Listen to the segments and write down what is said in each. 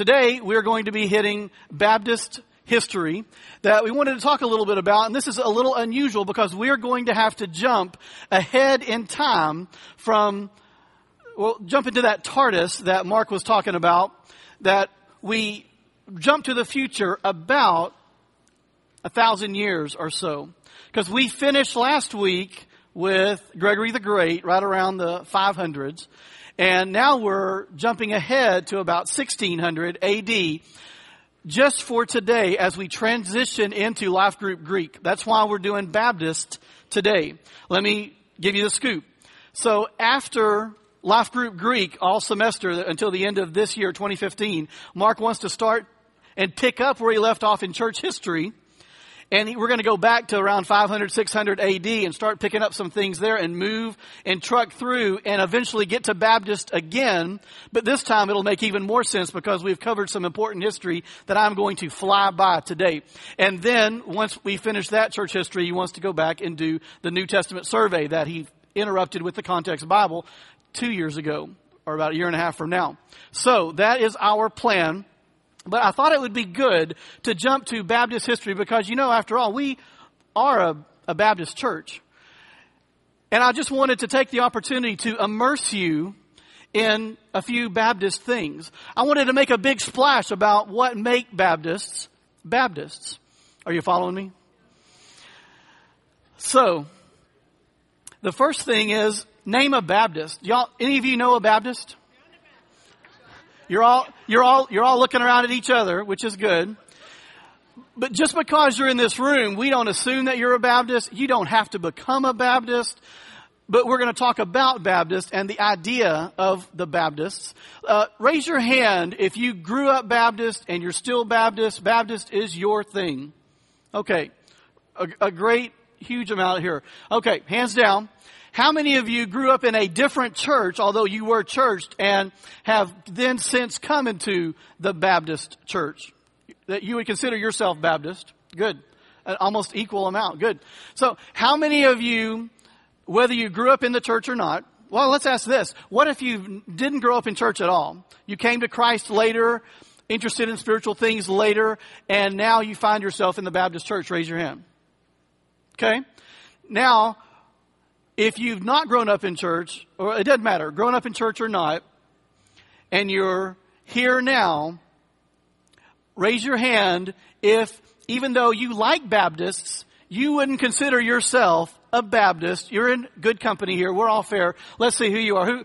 today we're going to be hitting Baptist history that we wanted to talk a little bit about. And this is a little unusual because we're going to have to jump ahead in time from, well, jump into that TARDIS that Mark was talking about, that we jump to the future about a thousand years or so. Because we finished last week with Gregory the Great, right around the 500s. And now we're jumping ahead to about 1600 AD just for today as we transition into Life Group Greek. That's why we're doing Baptist today. Let me give you the scoop. So after Life Group Greek all semester until the end of this year, 2015, Mark wants to start and pick up where he left off in church history and we're going to go back to around 500, 600 AD and start picking up some things there and move and truck through and eventually get to Baptist again. But this time it'll make even more sense because we've covered some important history that I'm going to fly by today. And then once we finish that church history, he wants to go back and do the New Testament survey that he interrupted with the context Bible two years ago or about a year and a half from now. So that is our plan. But I thought it would be good to jump to Baptist history because, you know, after all, we are a, a Baptist church. And I just wanted to take the opportunity to immerse you in a few Baptist things. I wanted to make a big splash about what make Baptists Baptists. Are you following me? So, the first thing is name a Baptist. Y'all, any of you know a Baptist? You're all, you're all, you're all looking around at each other, which is good. But just because you're in this room, we don't assume that you're a Baptist. You don't have to become a Baptist. But we're going to talk about Baptist and the idea of the Baptists. Uh, raise your hand if you grew up Baptist and you're still Baptist. Baptist is your thing. Okay. A, a great, huge amount here. Okay. Hands down. How many of you grew up in a different church, although you were churched, and have then since come into the Baptist church? That you would consider yourself Baptist? Good. An almost equal amount. Good. So, how many of you, whether you grew up in the church or not, well, let's ask this. What if you didn't grow up in church at all? You came to Christ later, interested in spiritual things later, and now you find yourself in the Baptist church. Raise your hand. Okay? Now, if you've not grown up in church, or it doesn't matter, grown up in church or not, and you're here now, raise your hand if, even though you like Baptists, you wouldn't consider yourself a Baptist. You're in good company here. We're all fair. Let's see who you are. Who,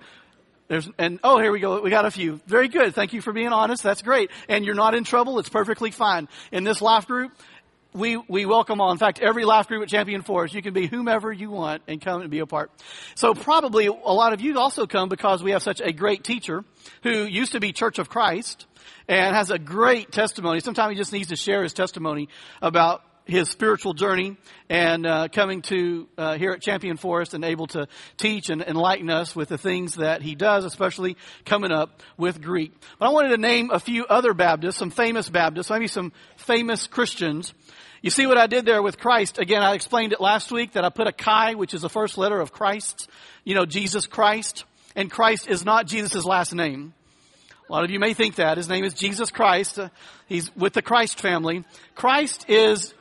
there's, and oh, here we go. We got a few. Very good. Thank you for being honest. That's great. And you're not in trouble. It's perfectly fine. In this life group, we, we welcome all. In fact, every life group at Champion Forest, you can be whomever you want and come and be a part. So probably a lot of you also come because we have such a great teacher who used to be Church of Christ and has a great testimony. Sometimes he just needs to share his testimony about his spiritual journey and uh, coming to uh, here at Champion Forest and able to teach and enlighten us with the things that he does, especially coming up with Greek. But I wanted to name a few other Baptists, some famous Baptists, maybe some famous Christians you see what I did there with Christ? Again, I explained it last week that I put a chi, which is the first letter of Christ. You know, Jesus Christ. And Christ is not Jesus' last name. A lot of you may think that. His name is Jesus Christ. Uh, he's with the Christ family. Christ is,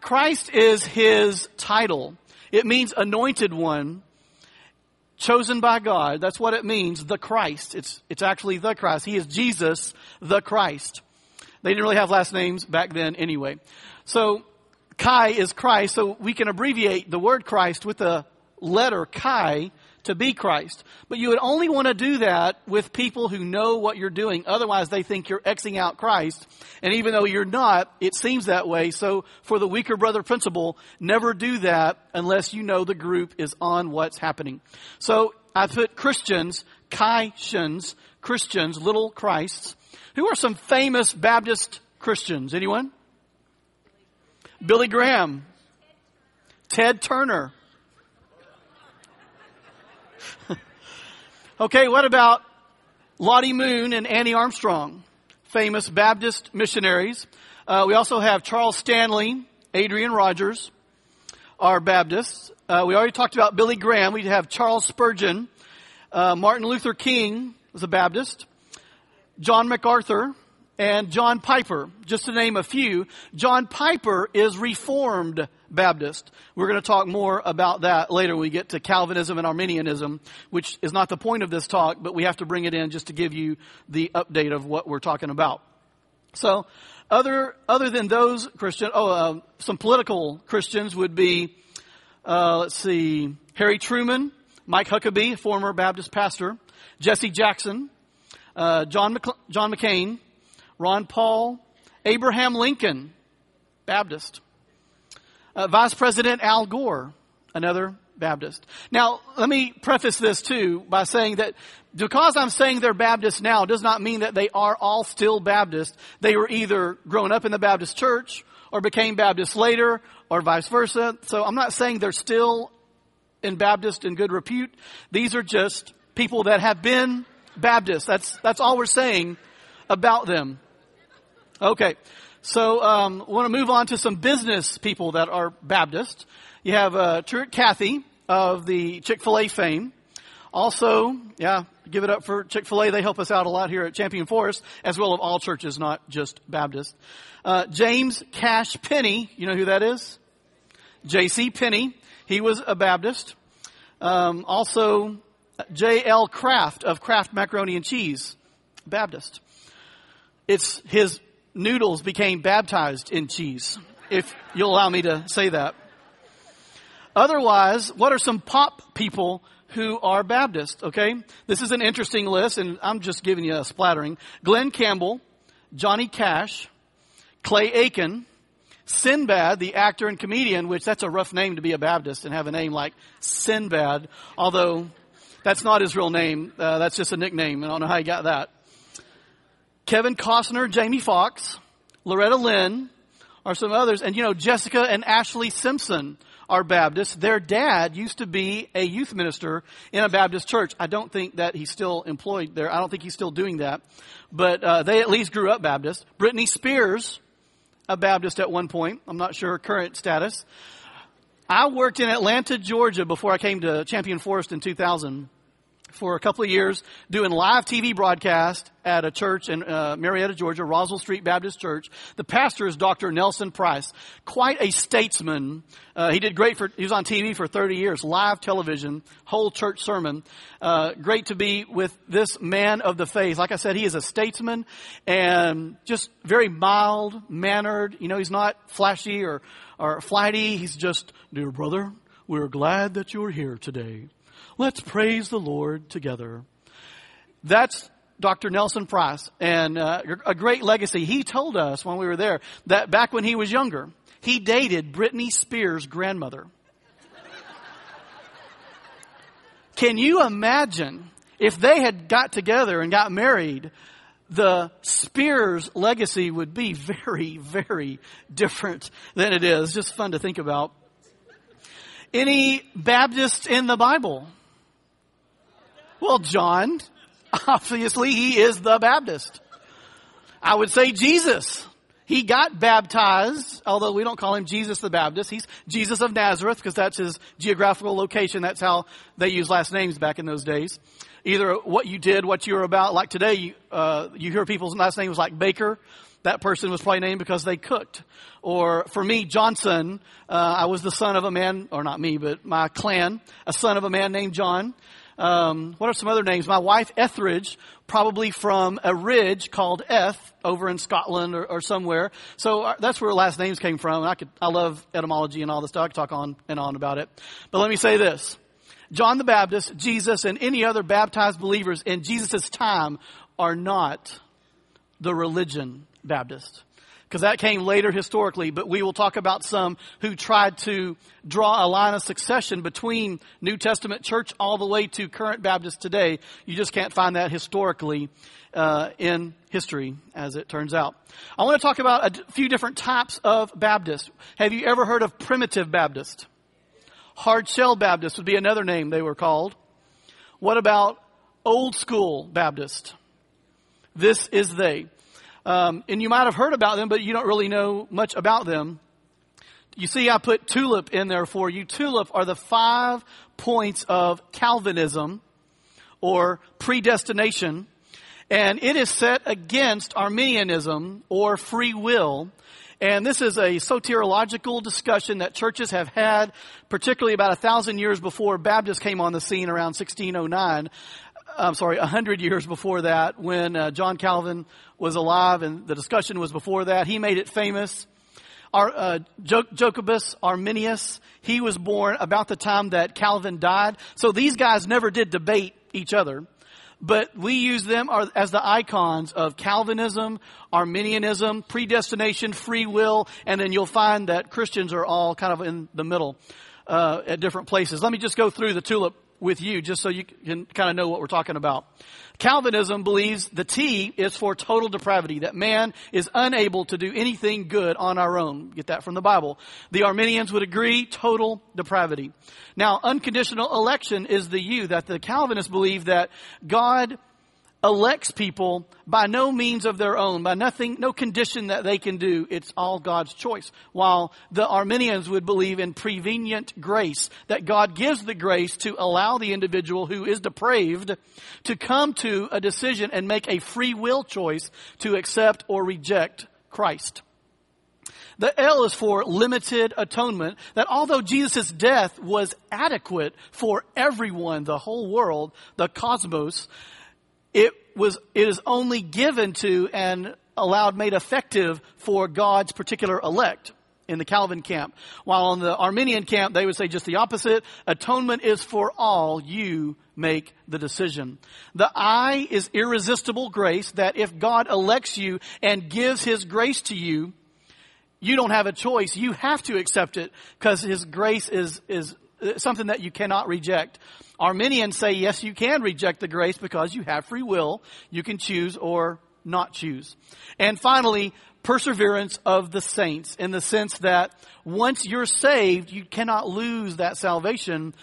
Christ is his title. It means anointed one, chosen by God. That's what it means, the Christ. It's, it's actually the Christ. He is Jesus, the Christ. They didn't really have last names back then anyway. So Chi is Christ, so we can abbreviate the word Christ with the letter Chi to be Christ. But you would only want to do that with people who know what you're doing. Otherwise, they think you're Xing out Christ. And even though you're not, it seems that way. So for the weaker brother principle, never do that unless you know the group is on what's happening. So I put Christians, Kai-shins, Christians, little Christs, who are some famous Baptist Christians? Anyone? Billy Graham. Ted Turner. okay, what about Lottie Moon and Annie Armstrong? Famous Baptist missionaries. Uh, we also have Charles Stanley, Adrian Rogers, are Baptists. Uh, we already talked about Billy Graham. We have Charles Spurgeon. Uh, Martin Luther King was a Baptist. John MacArthur, and John Piper, just to name a few. John Piper is Reformed Baptist. We're going to talk more about that later when we get to Calvinism and Arminianism, which is not the point of this talk, but we have to bring it in just to give you the update of what we're talking about. So, other, other than those Christian, oh, uh, some political Christians would be, uh, let's see, Harry Truman, Mike Huckabee, former Baptist pastor, Jesse Jackson, uh, John, McC- John McCain, Ron Paul, Abraham Lincoln, Baptist, uh, Vice President Al Gore, another Baptist. Now, let me preface this too by saying that because I'm saying they're Baptist now does not mean that they are all still Baptist. They were either grown up in the Baptist church or became Baptist later or vice versa. So I'm not saying they're still in Baptist in good repute. These are just people that have been Baptist. That's, that's all we're saying about them. Okay. So, um, want to move on to some business people that are Baptist. You have, uh, Truett Cathy of the Chick-fil-A fame. Also, yeah, give it up for Chick-fil-A. They help us out a lot here at Champion Forest, as well as all churches, not just Baptist. Uh, James Cash Penney. you know who that is? J.C. Penney. He was a Baptist. Um, also, J.L. Kraft of Kraft Macaroni and Cheese, Baptist. It's his noodles became baptized in cheese, if you'll allow me to say that. Otherwise, what are some pop people who are Baptist? Okay. This is an interesting list and I'm just giving you a splattering. Glen Campbell, Johnny Cash, Clay Aiken, Sinbad, the actor and comedian, which that's a rough name to be a Baptist and have a name like Sinbad, although that's not his real name. Uh, that's just a nickname. I don't know how he got that. Kevin Costner, Jamie Foxx, Loretta Lynn are some others. And you know, Jessica and Ashley Simpson are Baptists. Their dad used to be a youth minister in a Baptist church. I don't think that he's still employed there. I don't think he's still doing that. But uh, they at least grew up Baptist. Britney Spears, a Baptist at one point. I'm not sure her current status. I worked in Atlanta, Georgia before I came to Champion Forest in 2000 for a couple of years doing live TV broadcast at a church in uh, Marietta, Georgia, Roswell Street Baptist Church. The pastor is Dr. Nelson Price, quite a statesman. Uh, he did great for. He was on TV for 30 years, live television, whole church sermon. Uh, great to be with this man of the faith. Like I said, he is a statesman and just very mild mannered. You know, he's not flashy or or flighty. He's just, dear brother, we're glad that you're here today. Let's praise the Lord together. That's Dr. Nelson Price and uh, a great legacy. He told us when we were there that back when he was younger, he dated Britney Spears' grandmother. Can you imagine if they had got together and got married? The Spears legacy would be very, very different than it is. Just fun to think about. Any Baptists in the Bible? Well, John, obviously he is the Baptist. I would say Jesus. He got baptized, although we don't call him Jesus the Baptist. He's Jesus of Nazareth because that's his geographical location. That's how they use last names back in those days. Either what you did, what you were about. Like today, uh, you hear people's last names like Baker. That person was probably named because they cooked. Or for me, Johnson, uh, I was the son of a man, or not me, but my clan, a son of a man named John. Um, what are some other names? My wife, Etheridge, probably from a ridge called Eth over in Scotland or, or somewhere. So uh, that's where last names came from. I could, I love etymology and all this stuff. I could talk on and on about it. But let me say this. John the Baptist, Jesus, and any other baptized believers in Jesus' time are not the religion Baptist because that came later historically, but we will talk about some who tried to draw a line of succession between New Testament church all the way to current Baptist today. You just can't find that historically uh, in history, as it turns out. I want to talk about a few different types of Baptist. Have you ever heard of primitive Baptist? Hard shell Baptist would be another name they were called. What about old school Baptist? This is they. Um, and you might have heard about them, but you don't really know much about them. You see, I put TULIP in there for you. TULIP are the five points of Calvinism or predestination. And it is set against Arminianism or free will. And this is a soteriological discussion that churches have had, particularly about a thousand years before Baptists came on the scene around 1609. I'm sorry, a hundred years before that when uh, John Calvin was alive and the discussion was before that. He made it famous. Our, uh, Jacobus Arminius, he was born about the time that Calvin died. So these guys never did debate each other but we use them as the icons of Calvinism, Arminianism, predestination, free will, and then you'll find that Christians are all kind of in the middle uh, at different places. Let me just go through the tulip with you just so you can kind of know what we're talking about. Calvinism believes the T is for total depravity, that man is unable to do anything good on our own. Get that from the Bible. The Arminians would agree, total depravity. Now, unconditional election is the U, that the Calvinists believe that God elects people by no means of their own, by nothing, no condition that they can do. It's all God's choice. While the Arminians would believe in prevenient grace, that God gives the grace to allow the individual who is depraved to come to a decision and make a free will choice to accept or reject Christ. The L is for limited atonement, that although Jesus' death was adequate for everyone, the whole world, the cosmos, it was, it is only given to and allowed, made effective for God's particular elect in the Calvin camp. While on the Arminian camp, they would say just the opposite. Atonement is for all. You make the decision. The I is irresistible grace that if God elects you and gives His grace to you, you don't have a choice. You have to accept it because His grace is, is something that you cannot reject. Arminians say, yes, you can reject the grace because you have free will. You can choose or not choose. And finally, perseverance of the saints in the sense that once you're saved, you cannot lose that salvation.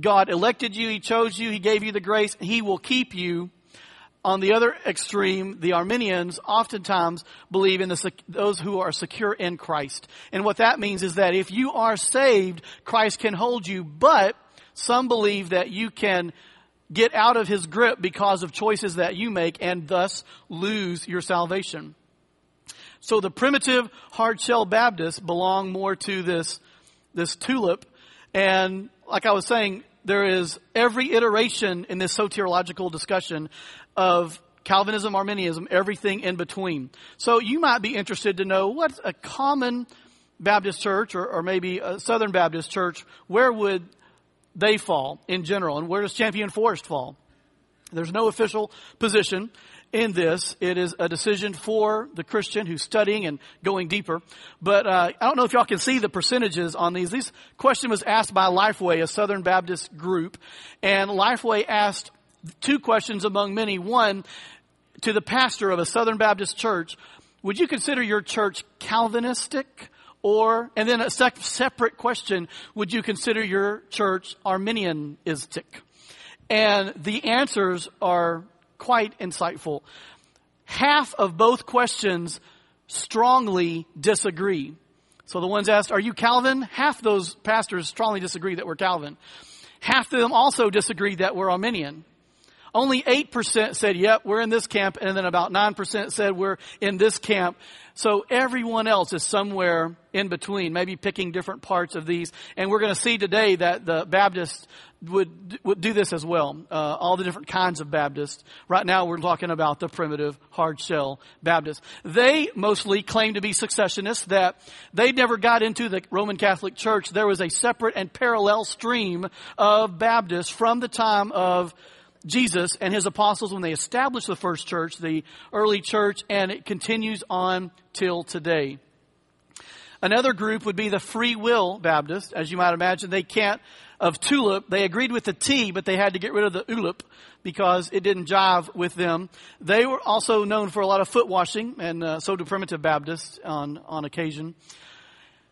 God elected you, He chose you, He gave you the grace, He will keep you. On the other extreme, the Arminians oftentimes believe in the, those who are secure in Christ. And what that means is that if you are saved, Christ can hold you, but some believe that you can get out of his grip because of choices that you make and thus lose your salvation. So the primitive hard shell Baptists belong more to this, this tulip. And like I was saying, there is every iteration in this soteriological discussion of Calvinism, Arminianism, everything in between. So you might be interested to know what's a common Baptist church or, or maybe a Southern Baptist church, where would they fall in general. And where does Champion Forest fall? There's no official position in this. It is a decision for the Christian who's studying and going deeper. But uh, I don't know if y'all can see the percentages on these. This question was asked by Lifeway, a Southern Baptist group, and Lifeway asked two questions among many. One, to the pastor of a Southern Baptist church, would you consider your church Calvinistic or, and then a separate question, would you consider your church Arminianistic? And the answers are quite insightful. Half of both questions strongly disagree. So the ones asked, are you Calvin? Half those pastors strongly disagree that we're Calvin. Half of them also disagree that we're Arminian. Only 8% said, yep, we're in this camp, and then about 9% said we're in this camp. So everyone else is somewhere in between, maybe picking different parts of these. And we're going to see today that the Baptists would, would do this as well. Uh, all the different kinds of Baptists. Right now we're talking about the primitive hard shell Baptists. They mostly claim to be successionists, that they never got into the Roman Catholic Church. There was a separate and parallel stream of Baptists from the time of Jesus and his apostles when they established the first church, the early church, and it continues on till today. Another group would be the free will Baptist. As you might imagine, they can't, of tulip, they agreed with the T, but they had to get rid of the ulip because it didn't jive with them. They were also known for a lot of foot washing, and uh, so do primitive Baptists on, on occasion.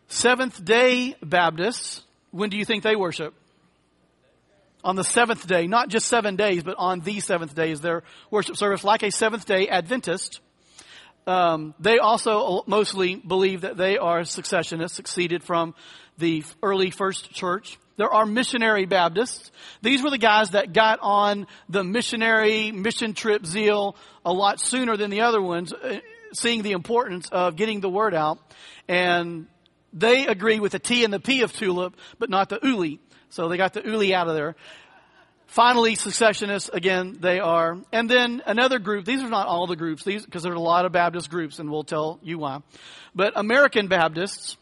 Seventh day Baptists, when do you think they worship? On the seventh day, not just seven days, but on the seventh day is their worship service, like a seventh day Adventist. Um, they also mostly believe that they are successionists, succeeded from the early first church. There are missionary Baptists. These were the guys that got on the missionary mission trip zeal a lot sooner than the other ones, uh, seeing the importance of getting the word out. And they agree with the T and the P of tulip, but not the uli. So they got the uli out of there. Finally, secessionists, again, they are. And then another group, these are not all the groups, these, because there are a lot of Baptist groups, and we'll tell you why. But American Baptists,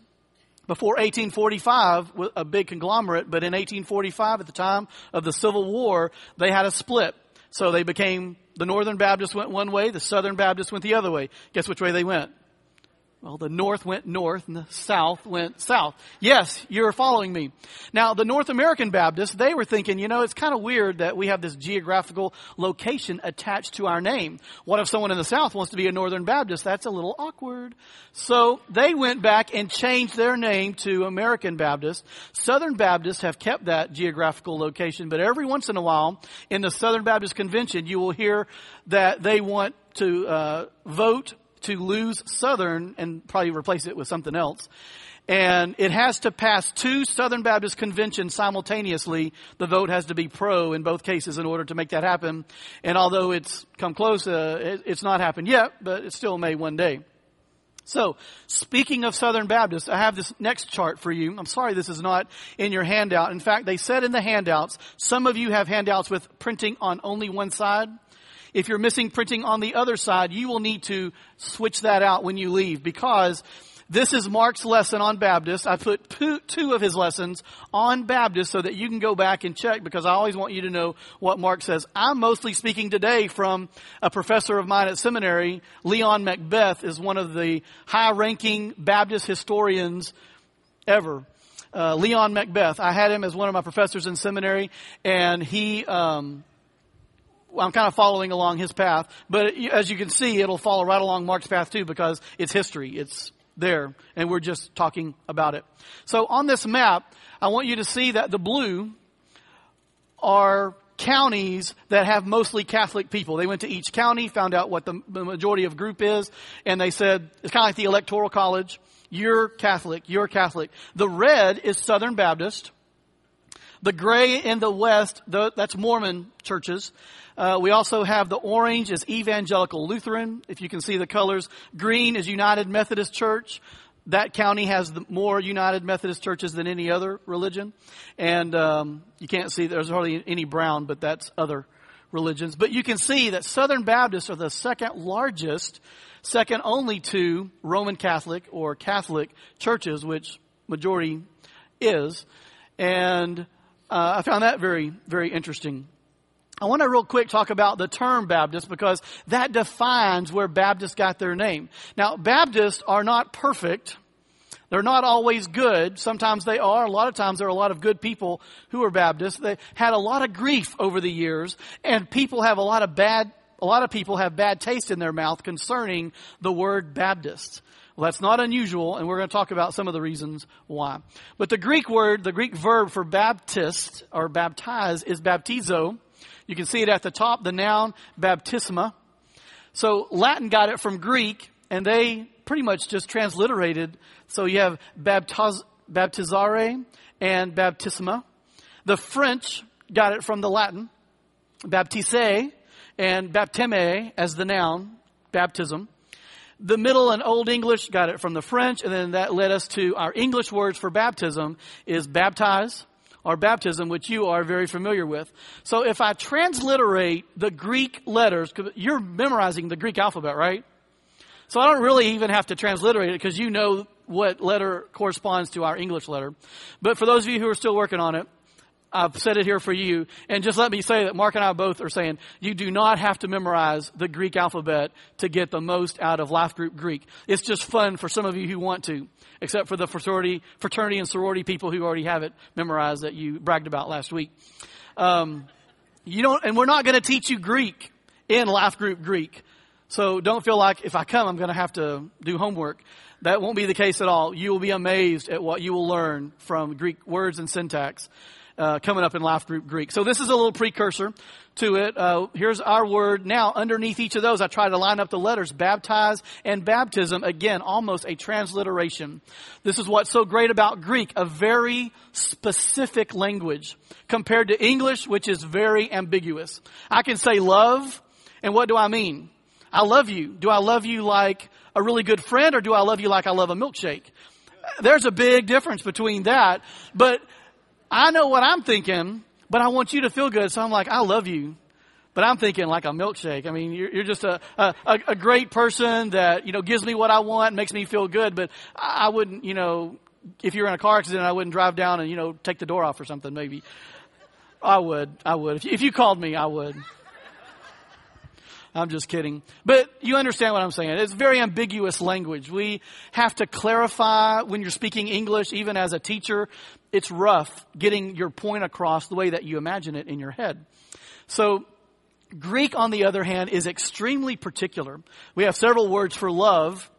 before 1845, a big conglomerate, but in 1845, at the time of the Civil War, they had a split. So they became, the Northern Baptists went one way, the Southern Baptists went the other way. Guess which way they went? Well, the north went north and the south went south. Yes, you're following me. Now, the North American Baptists, they were thinking, you know, it's kind of weird that we have this geographical location attached to our name. What if someone in the south wants to be a Northern Baptist? That's a little awkward. So they went back and changed their name to American Baptist. Southern Baptists have kept that geographical location, but every once in a while in the Southern Baptist Convention, you will hear that they want to uh, vote to lose Southern and probably replace it with something else. And it has to pass two Southern Baptist conventions simultaneously. The vote has to be pro in both cases in order to make that happen. And although it's come close, uh, it, it's not happened yet, but it still may one day. So, speaking of Southern Baptists, I have this next chart for you. I'm sorry this is not in your handout. In fact, they said in the handouts, some of you have handouts with printing on only one side. If you're missing printing on the other side, you will need to switch that out when you leave because this is Mark's lesson on Baptist. I put two of his lessons on Baptist so that you can go back and check because I always want you to know what Mark says. I'm mostly speaking today from a professor of mine at seminary. Leon McBeth is one of the high ranking Baptist historians ever. Uh, Leon McBeth. I had him as one of my professors in seminary and he, um, I'm kind of following along his path, but as you can see, it'll follow right along Mark's path too because it's history. It's there, and we're just talking about it. So on this map, I want you to see that the blue are counties that have mostly Catholic people. They went to each county, found out what the, majority of group is, and they said, it's kind of like the electoral college. You're Catholic, you're Catholic. The red is Southern Baptist. The gray in the west, that's Mormon churches. Uh, we also have the orange is Evangelical Lutheran, if you can see the colors. Green is United Methodist Church. That county has the, more United Methodist churches than any other religion. And um, you can't see there's hardly any brown, but that's other religions. But you can see that Southern Baptists are the second largest, second only to Roman Catholic or Catholic churches, which majority is. And uh, I found that very, very interesting. I want to real quick talk about the term Baptist because that defines where Baptists got their name. Now, Baptists are not perfect. They're not always good. Sometimes they are. A lot of times there are a lot of good people who are Baptists. They had a lot of grief over the years and people have a lot of bad, a lot of people have bad taste in their mouth concerning the word Baptist. Well, that's not unusual, and we're going to talk about some of the reasons why. But the Greek word, the Greek verb for baptist or baptize is baptizo. You can see it at the top, the noun baptisma. So Latin got it from Greek, and they pretty much just transliterated. So you have baptiz, baptizare and baptisma. The French got it from the Latin, baptise and bapteme as the noun, baptism. The Middle and Old English got it from the French, and then that led us to our English words for baptism is baptize or baptism, which you are very familiar with. So if I transliterate the Greek letters, you're memorizing the Greek alphabet, right? So I don't really even have to transliterate it because you know what letter corresponds to our English letter. But for those of you who are still working on it, I've said it here for you. And just let me say that Mark and I both are saying you do not have to memorize the Greek alphabet to get the most out of Life Group Greek. It's just fun for some of you who want to, except for the fraternity, fraternity and sorority people who already have it memorized that you bragged about last week. Um, you don't, and we're not going to teach you Greek in Life Group Greek. So don't feel like if I come, I'm going to have to do homework. That won't be the case at all. You will be amazed at what you will learn from Greek words and syntax uh, coming up in Life Group Greek. So this is a little precursor to it. Uh, here's our word. Now, underneath each of those, I try to line up the letters baptize and baptism. Again, almost a transliteration. This is what's so great about Greek, a very specific language compared to English, which is very ambiguous. I can say love, and what do I mean? I love you. Do I love you like a really good friend, or do I love you like I love a milkshake? There's a big difference between that, but I know what I'm thinking, but I want you to feel good. So I'm like, I love you. But I'm thinking like a milkshake. I mean, you're, you're just a, a, a great person that, you know, gives me what I want, makes me feel good. But I wouldn't, you know, if you're in a car accident, I wouldn't drive down and, you know, take the door off or something maybe. I would. I would. If you, if you called me, I would. I'm just kidding. But you understand what I'm saying. It's very ambiguous language. We have to clarify when you're speaking English, even as a teacher. It's rough getting your point across the way that you imagine it in your head. So, Greek, on the other hand, is extremely particular. We have several words for love.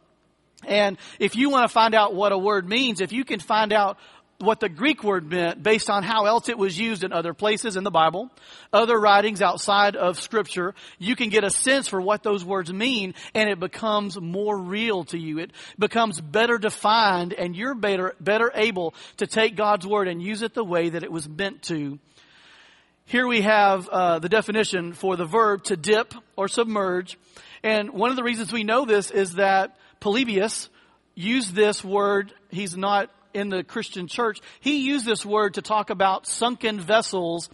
And if you want to find out what a word means, if you can find out what the Greek word meant based on how else it was used in other places in the Bible, other writings outside of scripture, you can get a sense for what those words mean and it becomes more real to you. It becomes better defined and you're better, better able to take God's word and use it the way that it was meant to. Here we have uh, the definition for the verb to dip or submerge. And one of the reasons we know this is that Polybius used this word. He's not in the Christian church, he used this word to talk about sunken vessels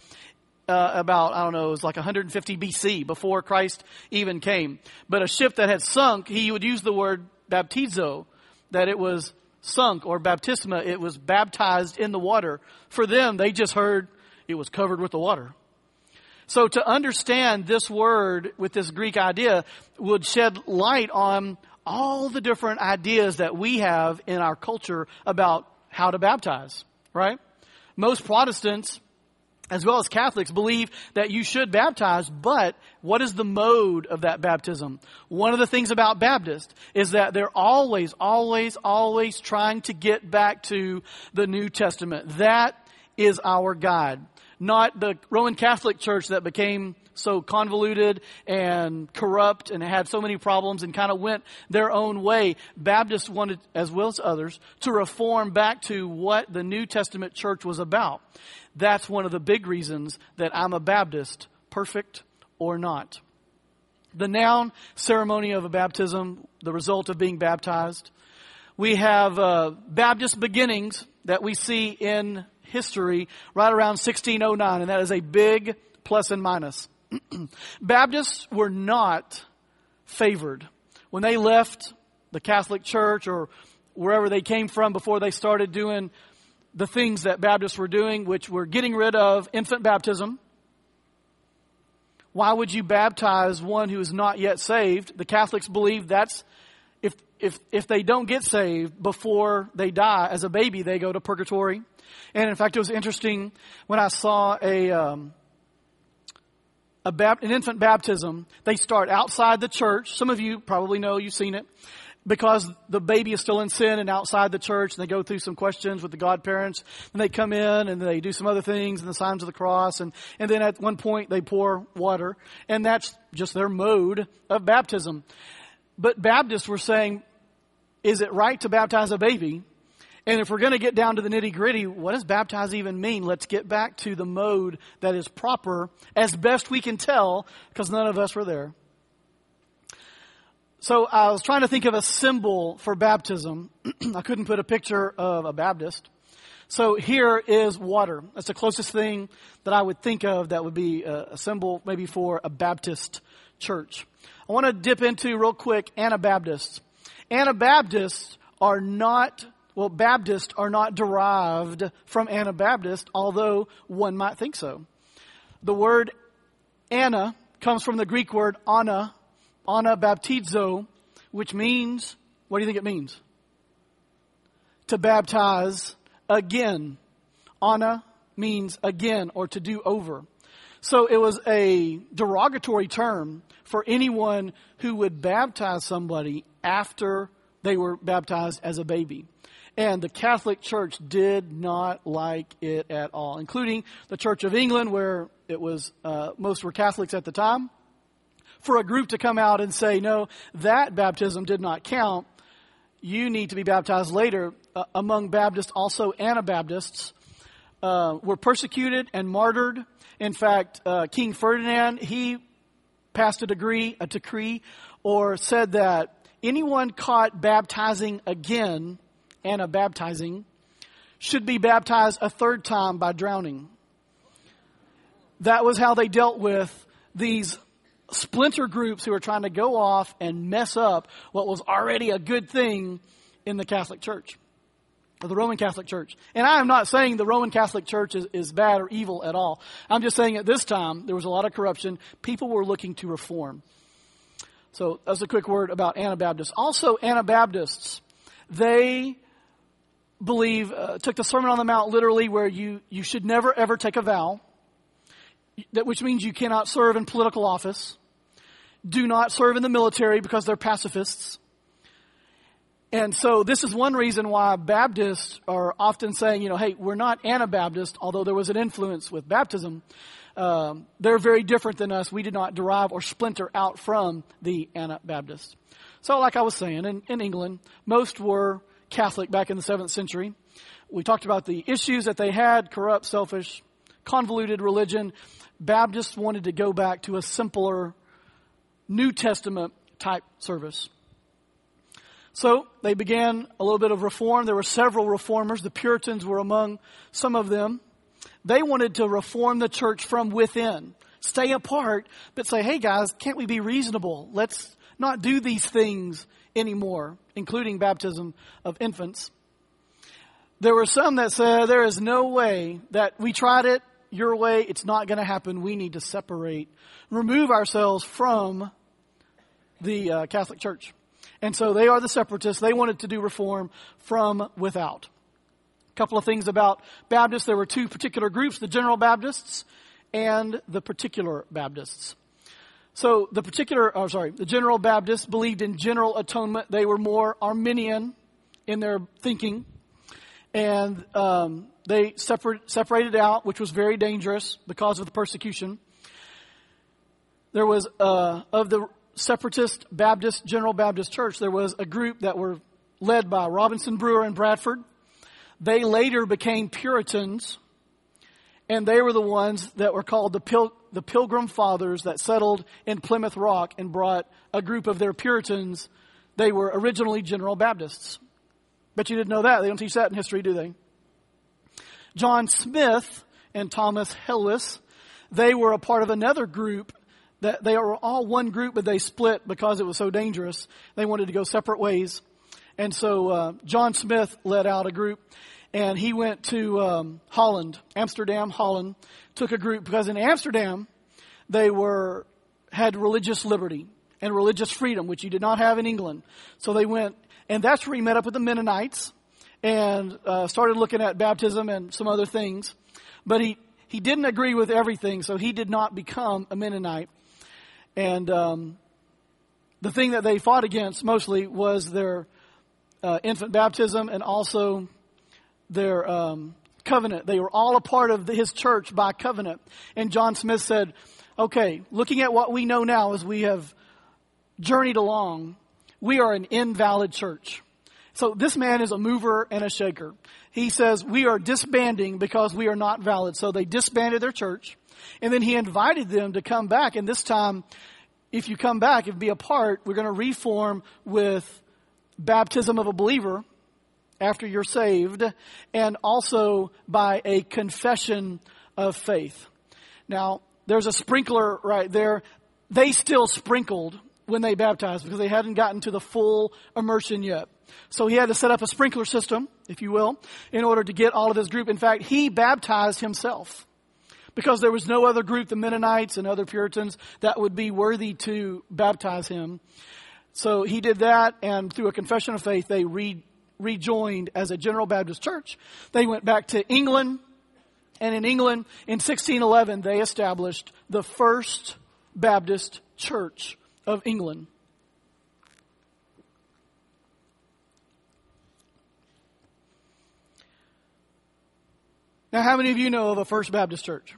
uh, about, I don't know, it was like 150 BC before Christ even came. But a ship that had sunk, he would use the word baptizo, that it was sunk or baptisma, it was baptized in the water. For them, they just heard it was covered with the water. So to understand this word with this Greek idea would shed light on all the different ideas that we have in our culture about how to baptize, right? Most Protestants, as well as Catholics, believe that you should baptize, but what is the mode of that baptism? One of the things about Baptists is that they're always, always, always trying to get back to the New Testament. That is our guide. Not the Roman Catholic Church that became so convoluted and corrupt and had so many problems and kind of went their own way. Baptists wanted, as well as others, to reform back to what the New Testament church was about. That's one of the big reasons that I'm a Baptist, perfect or not. The noun ceremony of a baptism, the result of being baptized. We have uh, Baptist beginnings that we see in history right around 1609, and that is a big plus and minus. Baptists were not favored. When they left the Catholic Church or wherever they came from before they started doing the things that Baptists were doing, which were getting rid of infant baptism. Why would you baptize one who is not yet saved? The Catholics believe that's if if they don't get saved before they die as a baby, they go to purgatory. And in fact, it was interesting when I saw a um, an infant baptism, they start outside the church. Some of you probably know, you've seen it. Because the baby is still in sin and outside the church, and they go through some questions with the godparents, and they come in and they do some other things and the signs of the cross, and, and then at one point they pour water, and that's just their mode of baptism. But Baptists were saying, is it right to baptize a baby? And if we're going to get down to the nitty gritty, what does baptize even mean? Let's get back to the mode that is proper as best we can tell because none of us were there. So I was trying to think of a symbol for baptism. I couldn't put a picture of a Baptist. So here is water. That's the closest thing that I would think of that would be a symbol maybe for a Baptist church. I want to dip into real quick Anabaptists. Anabaptists are not well, Baptists are not derived from Anabaptist, although one might think so. The word ana comes from the Greek word ana, ana baptizo, which means, what do you think it means? To baptize again. ana means again or to do over. So it was a derogatory term for anyone who would baptize somebody after they were baptized as a baby. And the Catholic Church did not like it at all, including the Church of England, where it was uh, most were Catholics at the time. For a group to come out and say, no, that baptism did not count, you need to be baptized later. Uh, among Baptists, also Anabaptists, uh, were persecuted and martyred. In fact, uh, King Ferdinand, he passed a decree, a decree, or said that anyone caught baptizing again, and a baptizing, should be baptized a third time by drowning. That was how they dealt with these splinter groups who were trying to go off and mess up what was already a good thing in the Catholic Church, or the Roman Catholic Church. And I am not saying the Roman Catholic Church is, is bad or evil at all. I'm just saying at this time there was a lot of corruption. People were looking to reform. So that's a quick word about Anabaptists. Also, Anabaptists, they believe, uh, took the Sermon on the Mount literally where you, you should never ever take a vow that, which means you cannot serve in political office. Do not serve in the military because they're pacifists. And so this is one reason why Baptists are often saying, you know, hey, we're not Anabaptist, although there was an influence with baptism. Um, they're very different than us. We did not derive or splinter out from the Anabaptists. So, like I was saying, in, in England, most were Catholic back in the 7th century. We talked about the issues that they had corrupt, selfish, convoluted religion. Baptists wanted to go back to a simpler New Testament type service. So they began a little bit of reform. There were several reformers. The Puritans were among some of them. They wanted to reform the church from within, stay apart, but say, hey guys, can't we be reasonable? Let's not do these things anymore, including baptism of infants. There were some that said there is no way that we tried it, your way, it's not going to happen. We need to separate, remove ourselves from the uh, Catholic Church. And so they are the separatists. They wanted to do reform from without. A couple of things about Baptists. There were two particular groups, the General Baptists and the Particular Baptists. So the particular, oh sorry, the General Baptists believed in general atonement. They were more Arminian in their thinking. And um, they separate, separated out, which was very dangerous because of the persecution. There was, uh, of the separatist Baptist, General Baptist Church, there was a group that were led by Robinson Brewer and Bradford. They later became Puritans, and they were the ones that were called the, Pil- the Pilgrim Fathers that settled in Plymouth Rock and brought a group of their Puritans. They were originally General Baptists. But you didn't know that. They don't teach that in history, do they? John Smyth and Thomas Helwys, they were a part of another group that they were all one group, but they split because it was so dangerous. They wanted to go separate ways. And so, uh, John Smyth led out a group and he went to, um, Holland, Amsterdam, Holland, took a group because in Amsterdam, they were, had religious liberty and religious freedom, which you did not have in England. So they went, and that's where he met up with the Mennonites and uh, started looking at baptism and some other things. But he, he didn't agree with everything, so he did not become a Mennonite. And um, the thing that they fought against mostly was their uh, infant baptism and also their um, covenant. They were all a part of the, his church by covenant. And John Smyth said, okay, looking at what we know now as we have journeyed along, we are an invalid church. So this man is a mover and a shaker. He says, we are disbanding because we are not valid. So they disbanded their church. And then he invited them to come back. And this time, if you come back and be a part, we're going to reform with baptism of a believer after you're saved and also by a confession of faith. Now, there's a sprinkler right there. They still sprinkled when they baptized because they hadn't gotten to the full immersion yet. So he had to set up a sprinkler system, if you will, in order to get all of his group. In fact, he baptized himself because there was no other group, the Mennonites and other Puritans, that would be worthy to baptize him. So he did that, and through a confession of faith, they re- rejoined as a General Baptist church. They went back to England, and in England, in 1611, they established the first Baptist church of England. Now, how many of you know of a First Baptist church?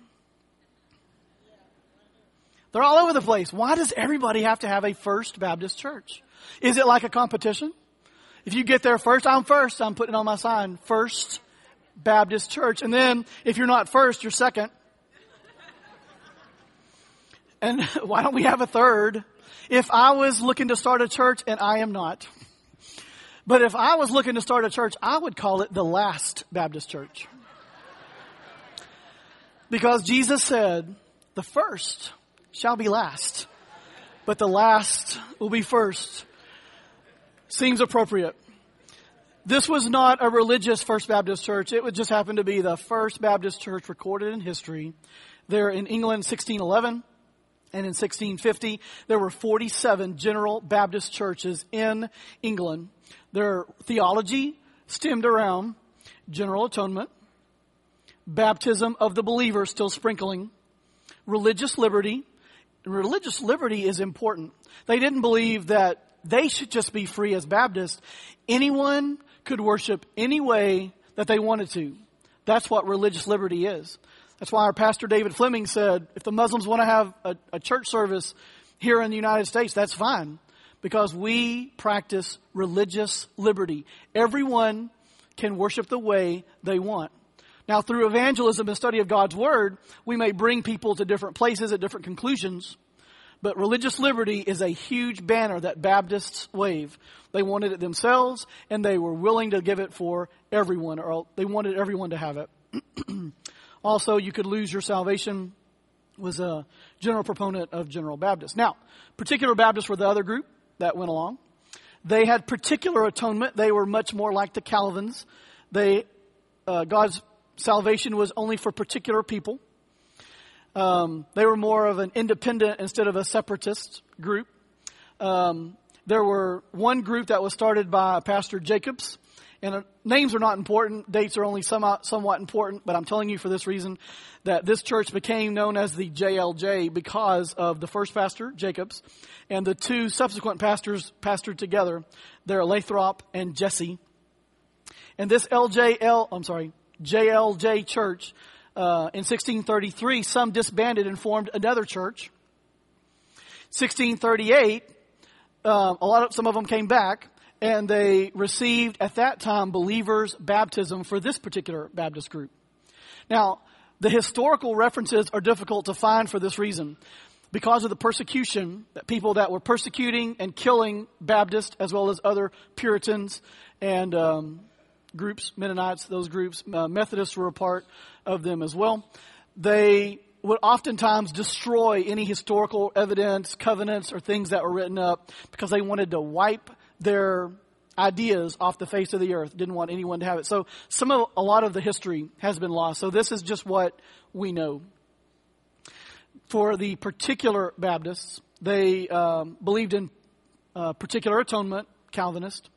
They're all over the place. Why does everybody have to have a First Baptist church? Is it like a competition? If you get there first, I'm first. I'm putting on my sign, First Baptist Church. And then if you're not first, you're second. And why don't we have a third? If I was looking to start a church, and I am not, but if I was looking to start a church, I would call it the last Baptist church. Because Jesus said, the first shall be last, but the last will be first. Seems appropriate. This was not a religious First Baptist church. It would just happen to be the first Baptist church recorded in history. There in England, 1611. And in 1650, there were 47 general Baptist churches in England. Their theology stemmed around general atonement, baptism of the believer still sprinkling, religious liberty. Religious liberty is important. They didn't believe that they should just be free as Baptists. Anyone could worship any way that they wanted to. That's what religious liberty is. That's why our pastor David Fleming said, if the Muslims want to have a, a church service here in the United States, that's fine. Because we practice religious liberty. Everyone can worship the way they want. Now, through evangelism and study of God's Word, we may bring people to different places at different conclusions. But religious liberty is a huge banner that Baptists wave. They wanted it themselves, and they were willing to give it for everyone, or they wanted everyone to have it. Also, you could lose your salvation was a general proponent of General Baptist. Now, particular Baptists were the other group that went along. They had particular atonement. They were much more like the Calvins. They, uh, God's salvation was only for particular people. Um, they were more of an independent instead of a separatist group. Um, there were one group that was started by Pastor Jacobs, and uh, names are not important. Dates are only somewhat, somewhat important, but I'm telling you for this reason that this church became known as the JLJ because of the first pastor, Jacobs, and the two subsequent pastors pastored together. They're Lathrop and Jessey. And this LJL, I'm sorry, JLJ church, uh, in 1633, some disbanded and formed another church. 1638, uh, a lot of, some of them came back and they received at that time believers' baptism for this particular Baptist group. Now, the historical references are difficult to find for this reason. Because of the persecution, that people that were persecuting and killing Baptists as well as other Puritans and um, groups, Mennonites, those groups, uh, Methodists were a part of them as well. They would oftentimes destroy any historical evidence, covenants, or things that were written up because they wanted to wipe their ideas off the face of the earth. Didn't want anyone to have it. So some of, a lot of the history has been lost. So this is just what we know. For the particular Baptists, they um, believed in uh, particular atonement, Calvinist.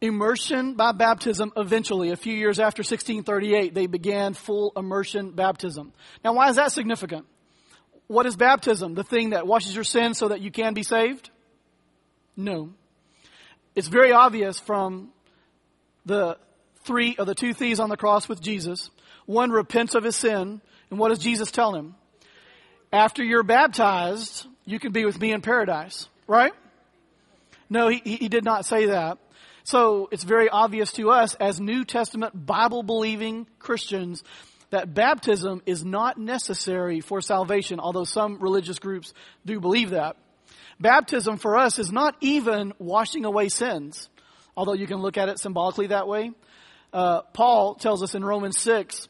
Immersion by baptism eventually, a few years after 1638, they began full immersion baptism. Now, why is that significant? What is baptism? The thing that washes your sins so that you can be saved? No. It's very obvious from the three or the two thieves on the cross with Jesus. One repents of his sin, and what does Jesus tell him? After you're baptized, you can be with me in paradise, right? No, he, he did not say that. So it's very obvious to us as New Testament Bible believing Christians that baptism is not necessary for salvation, although some religious groups do believe that. Baptism for us is not even washing away sins, although you can look at it symbolically that way. Uh, Paul tells us in Romans 6,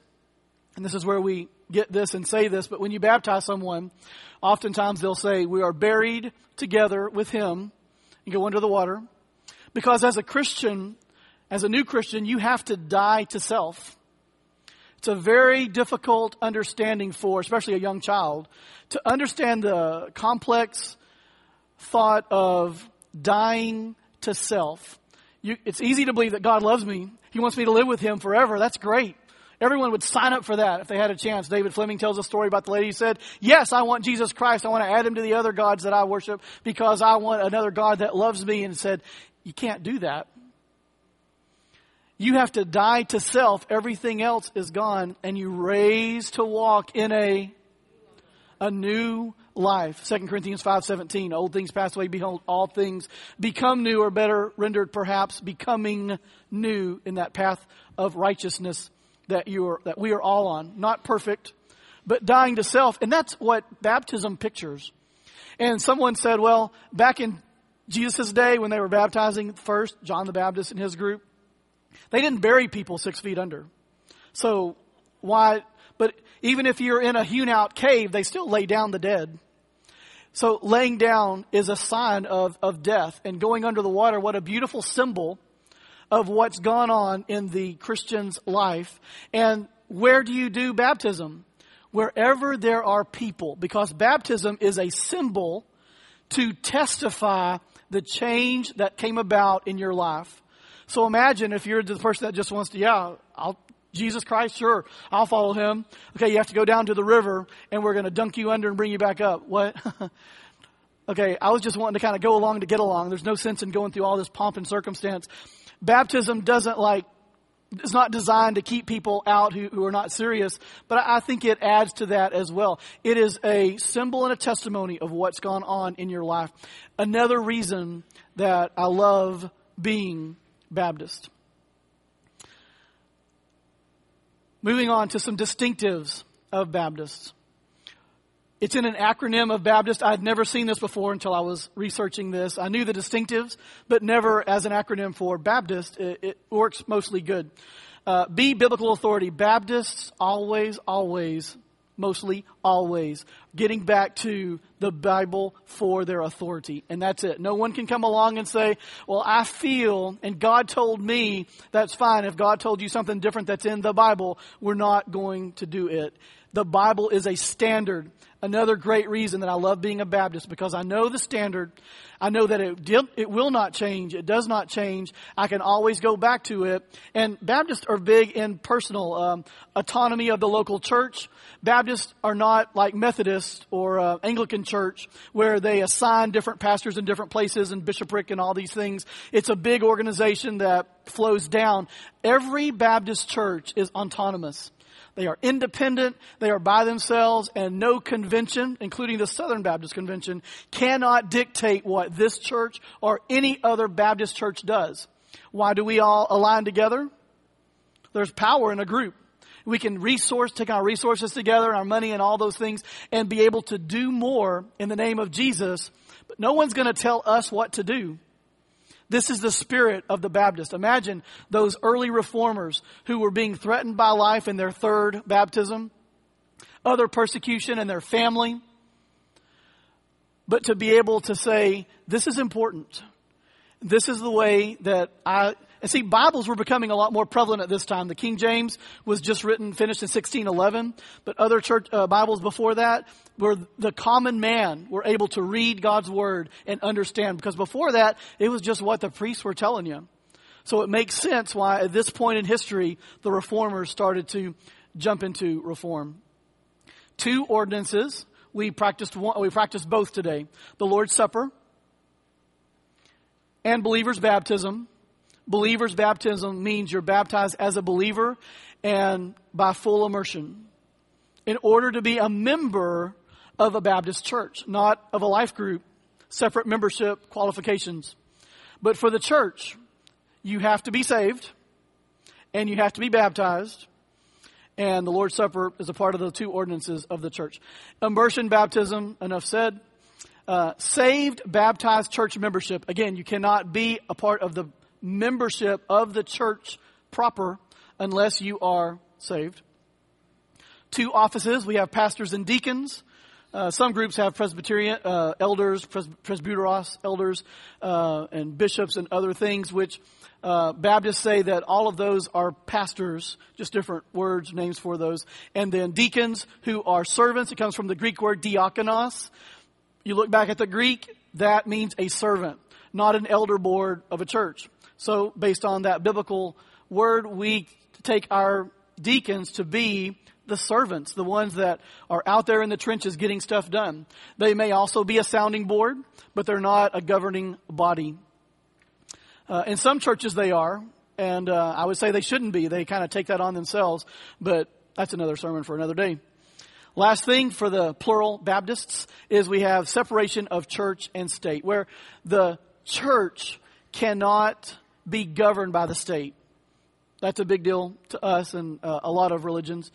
and this is where we get this and say this, but when you baptize someone, oftentimes they'll say, We are buried together with him and go under the water. Because as a Christian, as a new Christian, you have to die to self. It's a very difficult understanding for, especially a young child, to understand the complex thought of dying to self. You, it's easy to believe that God loves me. He wants me to live with Him forever. That's great. Everyone would sign up for that if they had a chance. David Fleming tells a story about the lady who said, Yes, I want Jesus Christ. I want to add him to the other gods that I worship because I want another God that loves me. And said, You can't do that. You have to die to self. Everything else is gone and you raise to walk in a, a new life. 2 Corinthians 5:17, old things pass away, behold all things become new or better rendered perhaps becoming new in that path of righteousness that you are that we are all on. Not perfect, but dying to self. And that's what baptism pictures. And someone said, well, back in Jesus' day when they were baptizing first, John the Baptist and his group, they didn't bury people six feet under. So why, but even if you're in a hewn out cave, they still lay down the dead. So laying down is a sign of, of death and going under the water. What a beautiful symbol of what's gone on in the Christian's life. And where do you do baptism? Wherever there are people, because baptism is a symbol to testify the change that came about in your life. So imagine if you're the person that just wants to, yeah, I'll, Jesus Christ, sure, I'll follow him. Okay, you have to go down to the river and we're going to dunk you under and bring you back up. What? okay, I was just wanting to kind of go along to get along. There's no sense in going through all this pomp and circumstance. Baptism doesn't like, it's not designed to keep people out who, who are not serious, but I, I think it adds to that as well. It is a symbol and a testimony of what's gone on in your life. Another reason that I love being Baptist. Moving on to some distinctives of Baptists. It's in an acronym of Baptist. I'd never seen this before until I was researching this. I knew the distinctives, but never as an acronym for Baptist. It, it works mostly good. Uh, B, biblical authority. Baptists always, always mostly always getting back to the Bible for their authority. And that's it. No one can come along and say, well, I feel and God told me that's fine. If God told you something different that's in the Bible, we're not going to do it. The Bible is a standard. Another great reason that I love being a Baptist because I know the standard. I know that it, it will not change. It does not change. I can always go back to it. And Baptists are big in personal um, autonomy of the local church. Baptists are not like Methodist or uh, Anglican church where they assign different pastors in different places and bishopric and all these things. It's a big organization that flows down. Every Baptist church is autonomous. They are independent. They are by themselves and no convention, including the Southern Baptist Convention, cannot dictate what this church or any other Baptist church does. Why do we all align together? There's power in a group. We can resource, take our resources together, our money and all those things, and be able to do more in the name of Jesus. But no one's going to tell us what to do. This is the spirit of the Baptist. Imagine those early reformers who were being threatened by life in their third baptism, other persecution in their family. But to be able to say, this is important. This is the way that I, and see, Bibles were becoming a lot more prevalent at this time. The King James was just written, finished in 1611, but other church uh, Bibles before that were the common man were able to read God's word and understand. Because before that, it was just what the priests were telling you. So it makes sense why at this point in history, the reformers started to jump into reform. Two ordinances. We practiced one, we practiced both today. The Lord's Supper and believer's baptism believer's baptism means you're baptized as a believer and by full immersion in order to be a member of a Baptist church, not of a life group, separate membership qualifications. But for the church, you have to be saved and you have to be baptized. And the Lord's Supper is a part of the two ordinances of the church. Immersion baptism, enough said. Uh, saved, baptized church membership. Again, you cannot be a part of the membership of the church proper unless you are saved. Two offices. We have pastors and deacons. Uh, some groups have Presbyterian uh, elders, pres- presbyteros elders, uh, and bishops and other things, which uh, Baptists say that all of those are pastors, just different words, names for those. And then deacons who are servants. It comes from the Greek word diakonos. You look back at the Greek, that means a servant, not an elder board of a church. So based on that biblical word, we take our deacons to be the servants, the ones that are out there in the trenches getting stuff done. They may also be a sounding board, but they're not a governing body. Uh, in some churches they are. And uh, I would say they shouldn't be. They kind of take that on themselves. But that's another sermon for another day. Last thing for the plural Baptists is we have separation of church and state, where the church cannot be governed by the state. That's a big deal to us and uh, a lot of religions.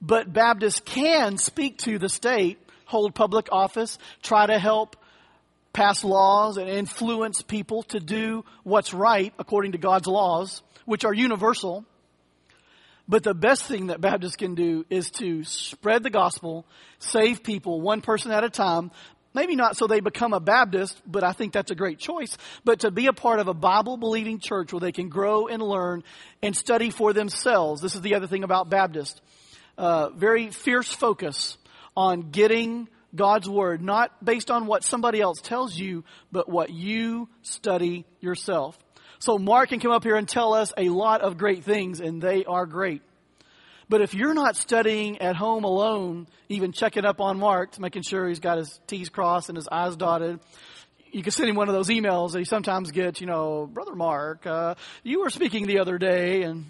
But Baptists can speak to the state, hold public office, try to help pass laws and influence people to do what's right according to God's laws, which are universal. But the best thing that Baptists can do is to spread the gospel, save people one person at a time. Maybe not so they become a Baptist, but I think that's a great choice. But to be a part of a Bible believing church where they can grow and learn and study for themselves. This is the other thing about Baptist. Uh, very fierce focus on getting God's Word, not based on what somebody else tells you, but what you study yourself. So Mark can come up here and tell us a lot of great things, and they are great. But if you're not studying at home alone, even checking up on Mark, making sure he's got his T's crossed and his I's dotted, you can send him one of those emails that he sometimes gets, you know, Brother Mark, uh, you were speaking the other day, and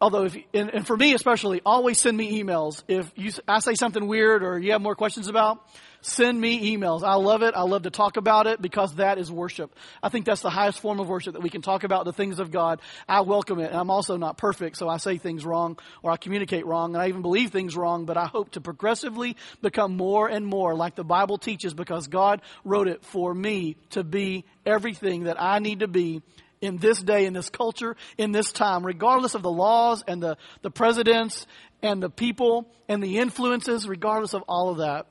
although if, and, and, for me especially, always send me emails. If you, I say something weird or you have more questions about, send me emails. I love it. I love to talk about it because that is worship. I think that's the highest form of worship that we can talk about the things of God. I welcome it. And I'm also not perfect, so I say things wrong or I communicate wrong and I even believe things wrong, but I hope to progressively become more and more like the Bible teaches because God wrote it for me to be everything that I need to be in this day, in this culture, in this time, regardless of the laws and the, the presidents and the people and the influences, regardless of all of that.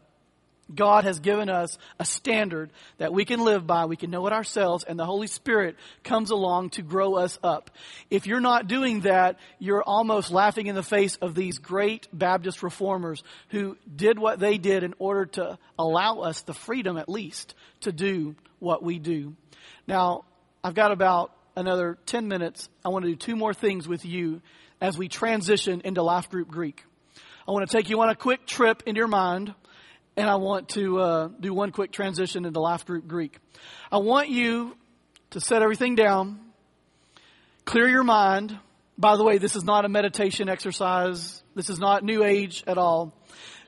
God has given us a standard that we can live by. We can know it ourselves, and the Holy Spirit comes along to grow us up. If you're not doing that, you're almost laughing in the face of these great Baptist reformers who did what they did in order to allow us the freedom, at least, to do what we do. Now, I've got about another 10 minutes, I want to do two more things with you as we transition into Life Group Greek. I want to take you on a quick trip in your mind, and I want to uh, do one quick transition into Life Group Greek. I want you to set everything down, clear your mind. By the way, this is not a meditation exercise. This is not New Age at all.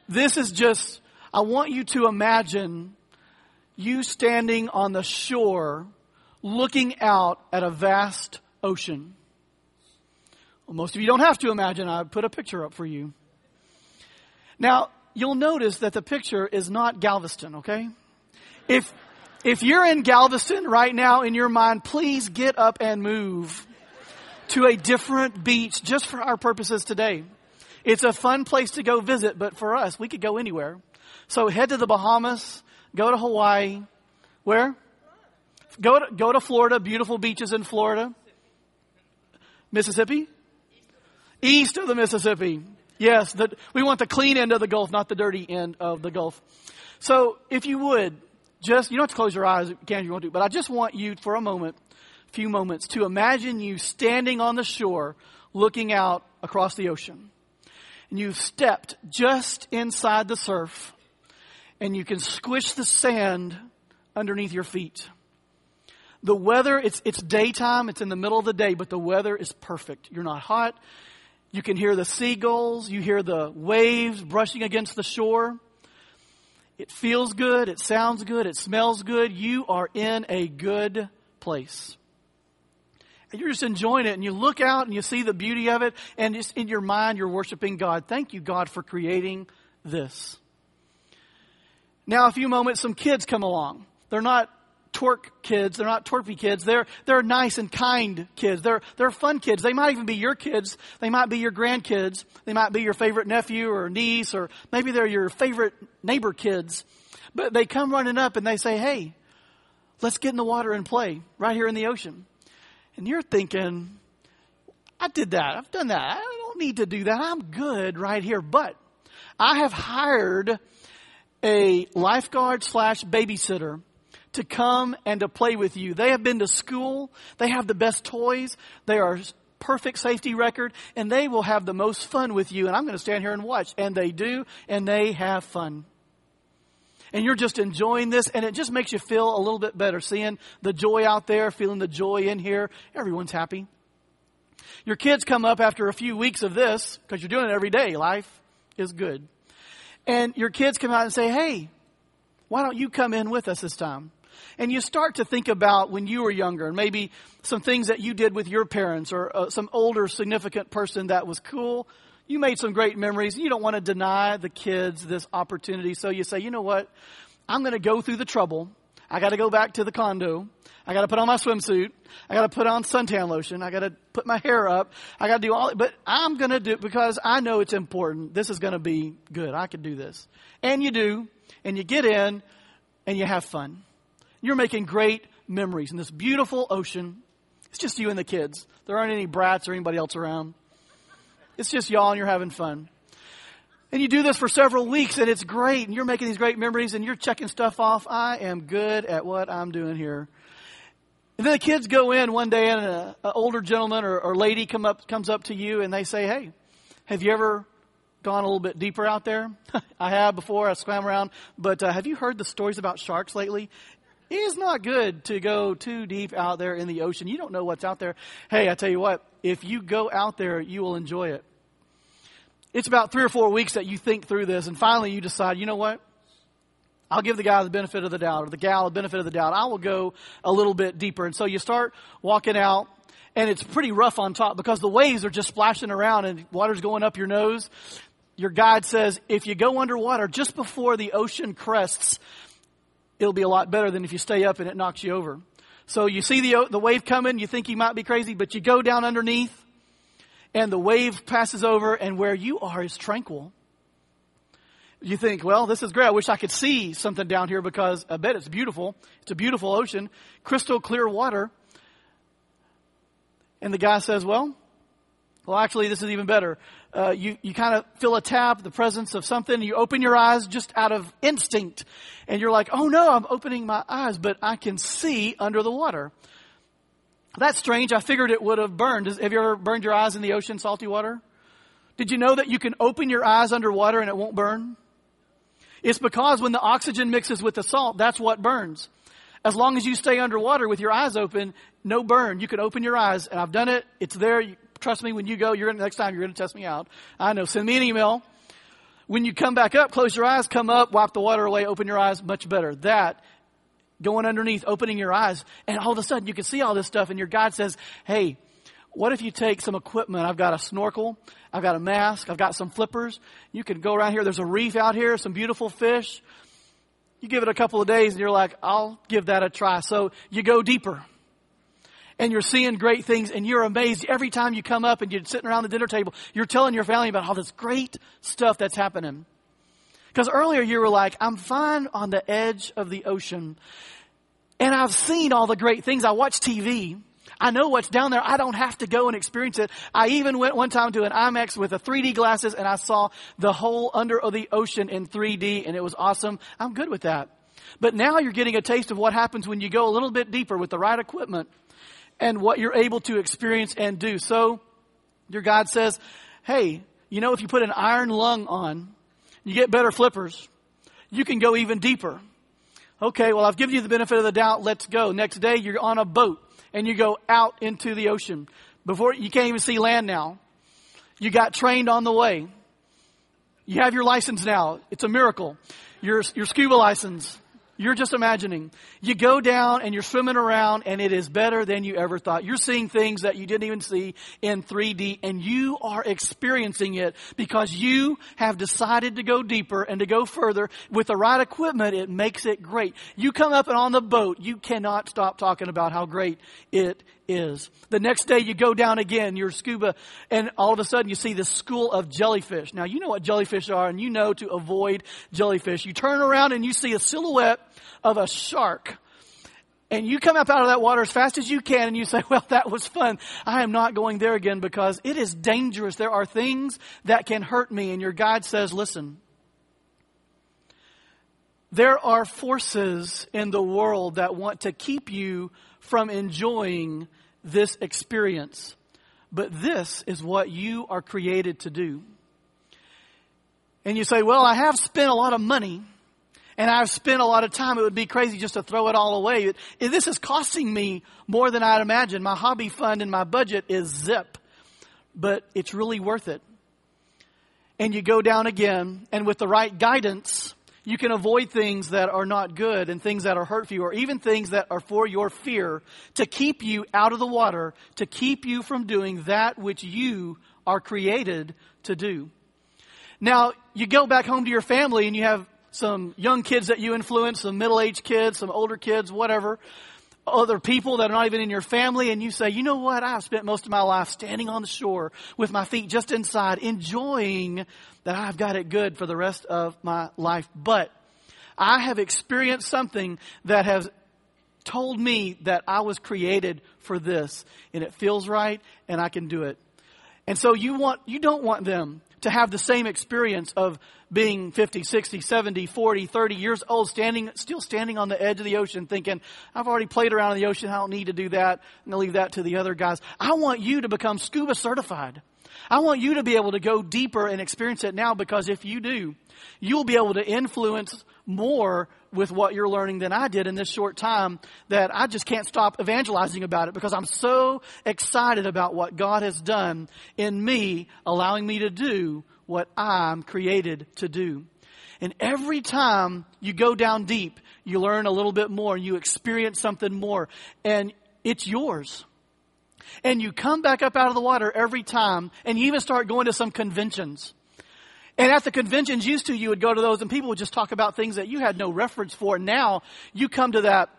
This is just, I want you to imagine you standing on the shore looking out at a vast ocean. Well, most of you don't have to imagine. I put a picture up for you. Now, you'll notice that the picture is not Galveston, okay? If, if you're in Galveston right now in your mind, please get up and move to a different beach just for our purposes today. It's a fun place to go visit, but for us, we could go anywhere. So head to the Bahamas, go to Hawaii. Where? Go to, go to Florida, beautiful beaches in Florida. Mississippi? East of the Mississippi. Yes, the, we want the clean end of the Gulf, not the dirty end of the Gulf. So if you would, just, you don't have to close your eyes, can you want to, but I just want you for a moment, few moments, to imagine you standing on the shore looking out across the ocean. And you've stepped just inside the surf and you can squish the sand underneath your feet. The weather, it's, it's daytime, it's in the middle of the day, but the weather is perfect. You're not hot. You can hear the seagulls, you hear the waves brushing against the shore. It feels good, it sounds good, it smells good. You are in a good place. And you're just enjoying it, and you look out and you see the beauty of it, and just in your mind, you're worshiping God. Thank you, God, for creating this. Now, a few moments, some kids come along. They're not twerk kids. They're not twerpy kids. They're, they're nice and kind kids. They're, they're fun kids. They might even be your kids. They might be your grandkids. They might be your favorite nephew or niece, or maybe they're your favorite neighbor kids. But they come running up and they say, Hey, let's get in the water and play right here in the ocean. And you're thinking, I did that. I've done that. I don't need to do that. I'm good right here. But I have hired a lifeguard slash babysitter to come and to play with you. They have been to school. They have the best toys. They are perfect safety record and they will have the most fun with you. And I'm going to stand here and watch. And they do, and they have fun. and you're just enjoying this and it just makes you feel a little bit better seeing the joy out there, feeling the joy in here. Everyone's happy. Your kids come up after a few weeks of this because you're doing it every day. Life is good. And your kids come out and say, Hey, why don't you come in with us this time? And you start to think about when you were younger and maybe some things that you did with your parents or uh, some older significant person that was cool. You made some great memories. You don't want to deny the kids this opportunity. So you say, you know what? I'm going to go through the trouble. I got to go back to the condo. I got to put on my swimsuit. I got to put on suntan lotion. I got to put my hair up. I got to do all, but I'm going to do it because I know it's important. This is going to be good. I can do this. And you do. And you get in and you have fun. You're making great memories in this beautiful ocean. It's just you and the kids. There aren't any brats or anybody else around. It's just y'all and you're having fun. And you do this for several weeks and it's great and you're making these great memories and you're checking stuff off. I am good at what I'm doing here. And then the kids go in one day and an older gentleman or, or lady come up, comes up to you and they say, Hey, have you ever gone a little bit deeper out there? I have before. I swam around. But uh, have you heard the stories about sharks lately? It is not good to go too deep out there in the ocean. You don't know what's out there. Hey, I tell you what, if you go out there, you will enjoy it. It's about three or four weeks that you think through this, and finally you decide, you know what? I'll give the guy the benefit of the doubt or the gal the benefit of the doubt. I will go a little bit deeper. And so you start walking out and it's pretty rough on top because the waves are just splashing around and water's going up your nose. Your guide says if you go underwater just before the ocean crests, it'll be a lot better than if you stay up and it knocks you over. So you see the, the wave coming, you think you might be crazy, but you go down underneath and the wave passes over and where you are is tranquil you think, well, this is great. I wish I could see something down here because I bet it's beautiful. It's a beautiful ocean, crystal clear water. And the guy says, well, well, actually, this is even better. Uh, you, you kind of feel a tap, the presence of something. You open your eyes just out of instinct. And you're like, oh no, I'm opening my eyes, but I can see under the water. That's strange. I figured it would have burned. Have you ever burned your eyes in the ocean, salty water? Did you know that you can open your eyes underwater and it won't burn? It's because when the oxygen mixes with the salt, that's what burns. As long as you stay underwater with your eyes open, no burn. You can open your eyes, and I've done it. It's there. Trust me, when you go, you're gonna, next time you're going to test me out. I know. Send me an email. When you come back up, close your eyes, come up, wipe the water away, open your eyes, much better. That, going underneath, opening your eyes, and all of a sudden you can see all this stuff, and your God says, hey, what if you take some equipment? I've got a snorkel. I've got a mask. I've got some flippers. You can go around here. There's a reef out here, some beautiful fish. You give it a couple of days and you're like, I'll give that a try. So you go deeper and you're seeing great things and you're amazed every time you come up and you're sitting around the dinner table. You're telling your family about all this great stuff that's happening. Because earlier you were like, I'm fine on the edge of the ocean and I've seen all the great things. I watch TV I know what's down there. I don't have to go and experience it. I even went one time to an IMAX with a 3D glasses and I saw the whole under of the ocean in 3D and it was awesome. I'm good with that. But now you're getting a taste of what happens when you go a little bit deeper with the right equipment and what you're able to experience and do. So your God says, Hey, you know, if you put an iron lung on, you get better flippers. You can go even deeper. Okay, well, I've given you the benefit of the doubt. Let's go. Next day, you're on a boat and you go out into the ocean. Before, you can't even see land now. You got trained on the way. You have your license now. It's a miracle. Your, your scuba license. You're just imagining. You go down and you're swimming around and it is better than you ever thought. You're seeing things that you didn't even see in 3D and you are experiencing it because you have decided to go deeper and to go further. With the right equipment, it makes it great. You come up and on the boat, you cannot stop talking about how great it is. The next day you go down again, you're scuba, and all of a sudden you see this school of jellyfish. Now you know what jellyfish are, and you know to avoid jellyfish. You turn around and you see a silhouette of a shark. And you come up out of that water as fast as you can and you say, well, that was fun. I am not going there again because it is dangerous. There are things that can hurt me. And your guide says, listen, there are forces in the world that want to keep you from enjoying this experience. But this is what you are created to do. And you say, well, I have spent a lot of money And I've spent a lot of time. It would be crazy just to throw it all away. It, this is costing me more than I'd imagined. My hobby fund and my budget is zip, but it's really worth it. And you go down again, and with the right guidance, you can avoid things that are not good and things that are hurtful or even things that are for your fear to keep you out of the water, to keep you from doing that which you are created to do. Now, you go back home to your family and you have some young kids that you influence, some middle-aged kids, some older kids, whatever, other people that are not even in your family, and you say, you know what, I've spent most of my life standing on the shore with my feet just inside, enjoying that I've got it good for the rest of my life. But I have experienced something that has told me that I was created for this, and it feels right, and I can do it. And so you want, you don't want them to have the same experience of being 50, 60, 70, 40, 30 years old, standing, still standing on the edge of the ocean thinking, I've already played around in the ocean. I don't need to do that. I'm going to leave that to the other guys. I want you to become scuba certified. I want you to be able to go deeper and experience it now because if you do, you'll be able to influence more with what you're learning than I did in this short time that I just can't stop evangelizing about it because I'm so excited about what God has done in me, allowing me to do what I'm created to do. And every time you go down deep, you learn a little bit more, and you experience something more, and it's yours. And you come back up out of the water every time, and you even start going to some conventions. And at the conventions used to, you would go to those and people would just talk about things that you had no reference for. Now you come to that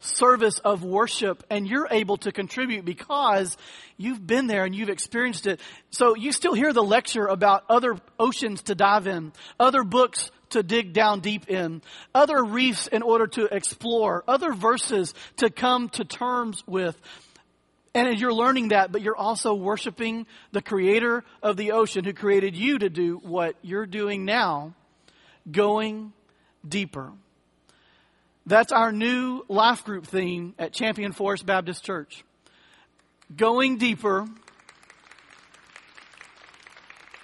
service of worship and you're able to contribute because you've been there and you've experienced it. So you still hear the lecture about other oceans to dive in, other books to dig down deep in, other reefs in order to explore, other verses to come to terms with. And as you're learning that, but you're also worshiping the creator of the ocean who created you to do what you're doing now, going deeper. That's our new life group theme at Champion Forest Baptist Church. Going deeper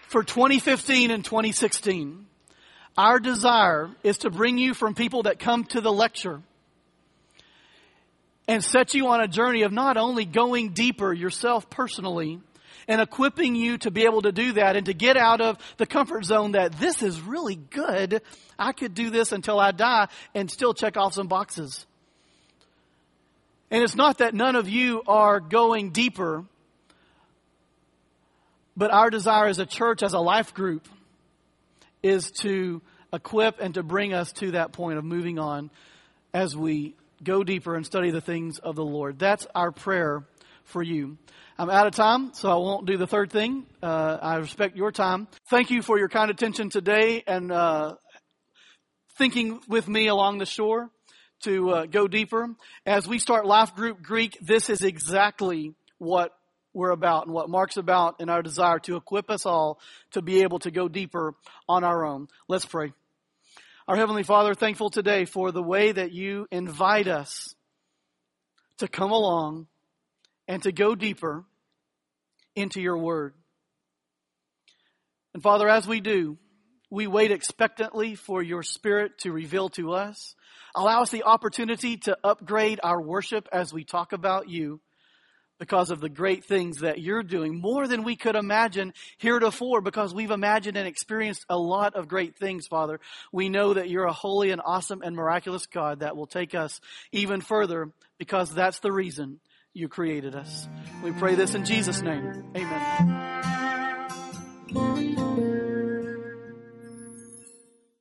for 2015 and 2016. Our desire is to bring you from people that come to the lecture and set you on a journey of not only going deeper yourself personally and equipping you to be able to do that and to get out of the comfort zone that this is really good. I could do this until I die and still check off some boxes. And it's not that none of you are going deeper, but our desire as a church, as a life group, is to equip and to bring us to that point of moving on as we go deeper and study the things of the Lord. That's our prayer for you. I'm out of time, so I won't do the third thing. Uh, I respect your time. Thank you for your kind attention today and uh, thinking with me along the shore to uh, go deeper. As we start Life Group Greek, this is exactly what we're about and what Mark's about in our desire to equip us all to be able to go deeper on our own. Let's pray. Our Heavenly Father, thankful today for the way that you invite us to come along and to go deeper into your word. And Father, as we do, we wait expectantly for your spirit to reveal to us. Allow us the opportunity to upgrade our worship as we talk about you because of the great things that you're doing, more than we could imagine heretofore, because we've imagined and experienced a lot of great things, Father. We know that you're a holy and awesome and miraculous God that will take us even further, because that's the reason you created us. We pray this in Jesus' name. Amen.